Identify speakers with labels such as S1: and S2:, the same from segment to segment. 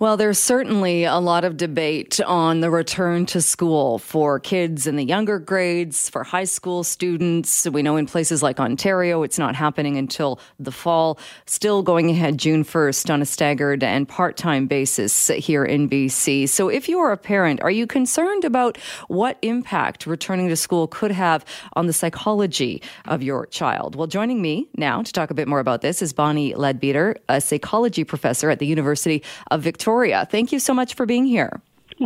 S1: Well, there's certainly a lot of debate on the return to school for kids in the younger grades, for high school students. We know in places like Ontario, it's not happening until the fall. Still going ahead June 1st on a staggered and part time basis here in BC. So, if you are a parent, are you concerned about what impact returning to school could have on the psychology of your child? Well, joining me now to talk a bit more about this is Bonnie Leadbeater, a psychology professor at the University of Victoria. Victoria. Thank you so much for being here.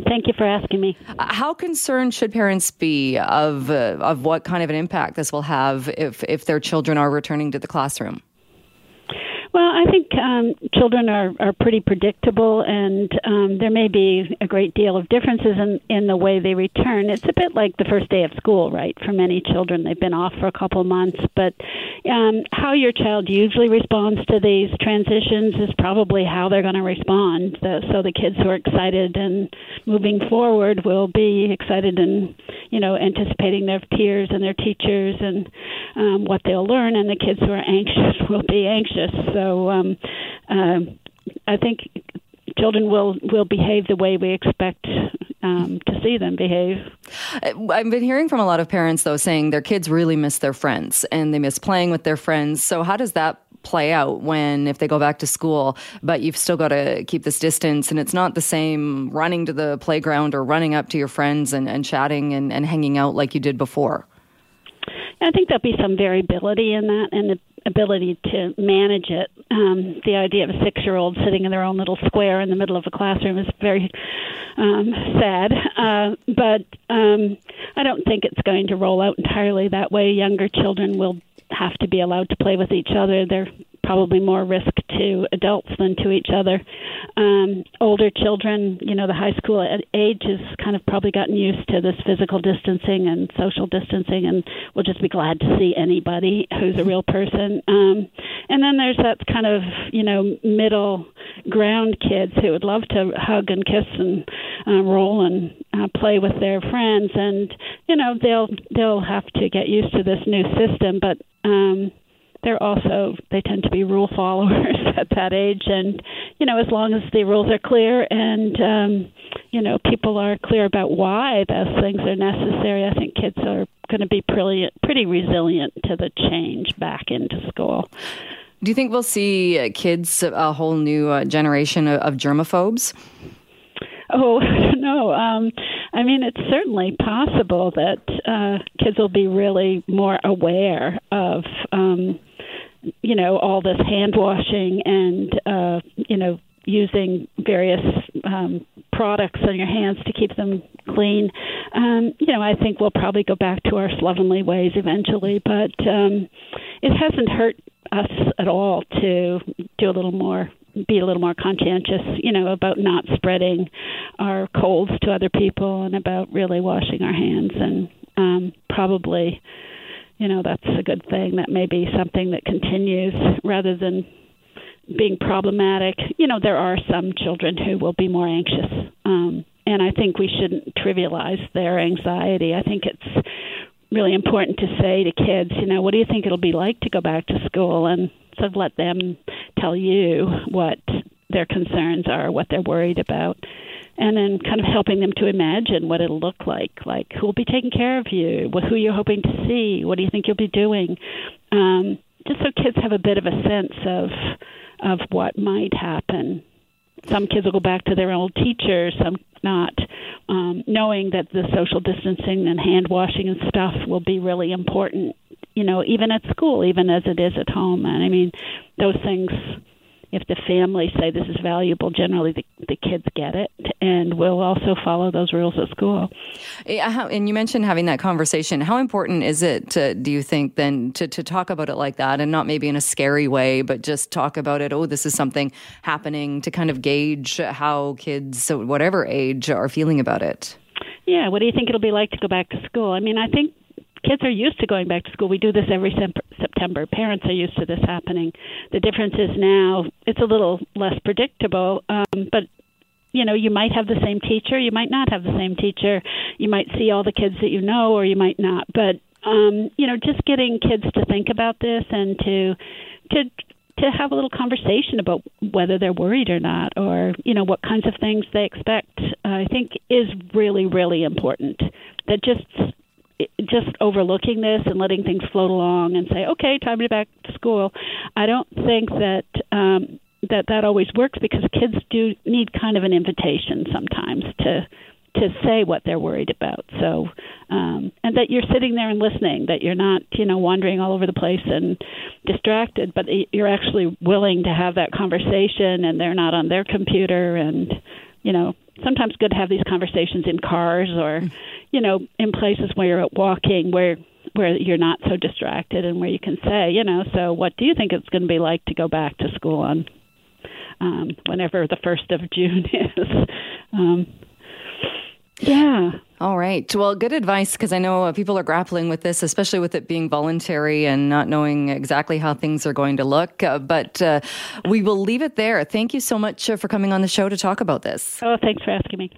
S2: Thank you for asking me.
S1: Uh, how concerned should parents be of uh, of what kind of an impact this will have if if their children are returning to the classroom?
S2: Well, I think um, children are, are pretty predictable, and um, there may be a great deal of differences in, in the way they return. It's a bit like the first day of school, right? For many children, they've been off for a couple months, but um, how your child usually responds to these transitions is probably how they're going to respond. So the kids who are excited and moving forward will be excited and you know anticipating their peers and their teachers and um, what they'll learn, and the kids who are anxious will be anxious. So um, uh, I think children will will behave the way we expect um, to see them behave.
S1: I've been hearing from a lot of parents though saying their kids really miss their friends and they miss playing with their friends. So how does that play out when if they go back to school but you've still got to keep this distance and it's not the same running to the playground or running up to your friends and, and chatting and, and hanging out like you did before
S2: I think there'll be some variability in that, and the ability to manage it. Um, the idea of a six year old sitting in their own little square in the middle of a classroom is very um, sad. Uh, but um, I don't think it's going to roll out entirely that way. Younger children will have to be allowed to play with each other. They're probably more risk to adults than to each other. Um, older children, you know, the high school age has kind of probably gotten used to this physical distancing and social distancing, and will just be glad to see anybody who's a real person. Um, and then there's that kind of, you know, middle ground kids who would love to hug and kiss and uh, roll and uh, play with their friends, and you know, they'll they'll have to get used to this new system, but um, they're also they tend to be rule followers at that age. And you know as long as the rules are clear and um you know people are clear about why those things are necessary i think kids are going to be pretty pretty resilient to the change back into school.
S1: Do you think we'll see uh, kids a whole new uh, generation of, of germaphobes
S2: Oh no! Um, I mean, it's certainly possible that uh, kids will be really more aware of um, you know all this hand washing and uh, you know using various um, products on your hands to keep them clean. Um, you know, I think we'll probably go back to our slovenly ways eventually, but um, it hasn't hurt us at all to do a little more be a little more conscientious, you know, about not spreading our colds to other people and about really washing our hands and um, probably you know that's a good thing. That may be something that continues rather than being problematic. You know, there are some children who will be more anxious, um, and I think we shouldn't trivialize their anxiety. I think it's really important to say to kids, you know, what do you think it'll be like to go back to school, and sort of let them tell you what their concerns are, what they're worried about and then kind of helping them to imagine what it'll look like. Like who will be taking care of you? Who you're hoping to see? What do you think you'll be doing? Um, just so kids have a bit of a sense of of what might happen. Some kids will go back to their old teachers, some not, um, knowing that the social distancing and hand washing and stuff will be really important. You know, even at school, even as it is at home. And I mean, those things if the family say this is valuable, generally the, the kids get it and we'll also follow those rules at school.
S1: Uh, yeah, and you mentioned having that conversation. How important is it, to, do you think, then to, to talk about it like that and not maybe in a scary way, but just talk about it? Oh, this is something happening to kind of gauge how kids, whatever age, are feeling about it.
S2: Yeah, what do you think it'll be like to go back to school? I mean, I think kids are used to going back to school. We do this every September. Parents are used to this happening. The difference is now it's a little less predictable, um, but you know, you might have the same teacher, you might not have the same teacher, you might see all the kids that you know, or you might not. But um, you know, just getting kids to think about this and to to to have a little conversation about whether they're worried or not, or you know what kinds of things they expect. Uh, I think is really really important. That just just overlooking this and letting things float along and say, okay, time to back to school. I don't think that um, that that always works because kids do need kind of an invitation sometimes to to say what they're worried about. So, um, and that you're sitting there and listening, that you're not, you know, wandering all over the place and distracted, but you're actually willing to have that conversation and they're not on their computer. And, you know, sometimes good to have these conversations in cars or, you know, in places where you're walking, where where you're not so distracted and where you can say, you know, so what do you think it's going to be like to go back to school on um, whenever the first of June is? Um, yeah.
S1: All right. Well, good advice because I know uh, people are grappling with this, especially with it being voluntary and not knowing exactly how things are going to look. Uh, but uh, we will leave it there. Thank you so much uh, for coming on the show to talk about this.
S2: Oh, thanks for asking me.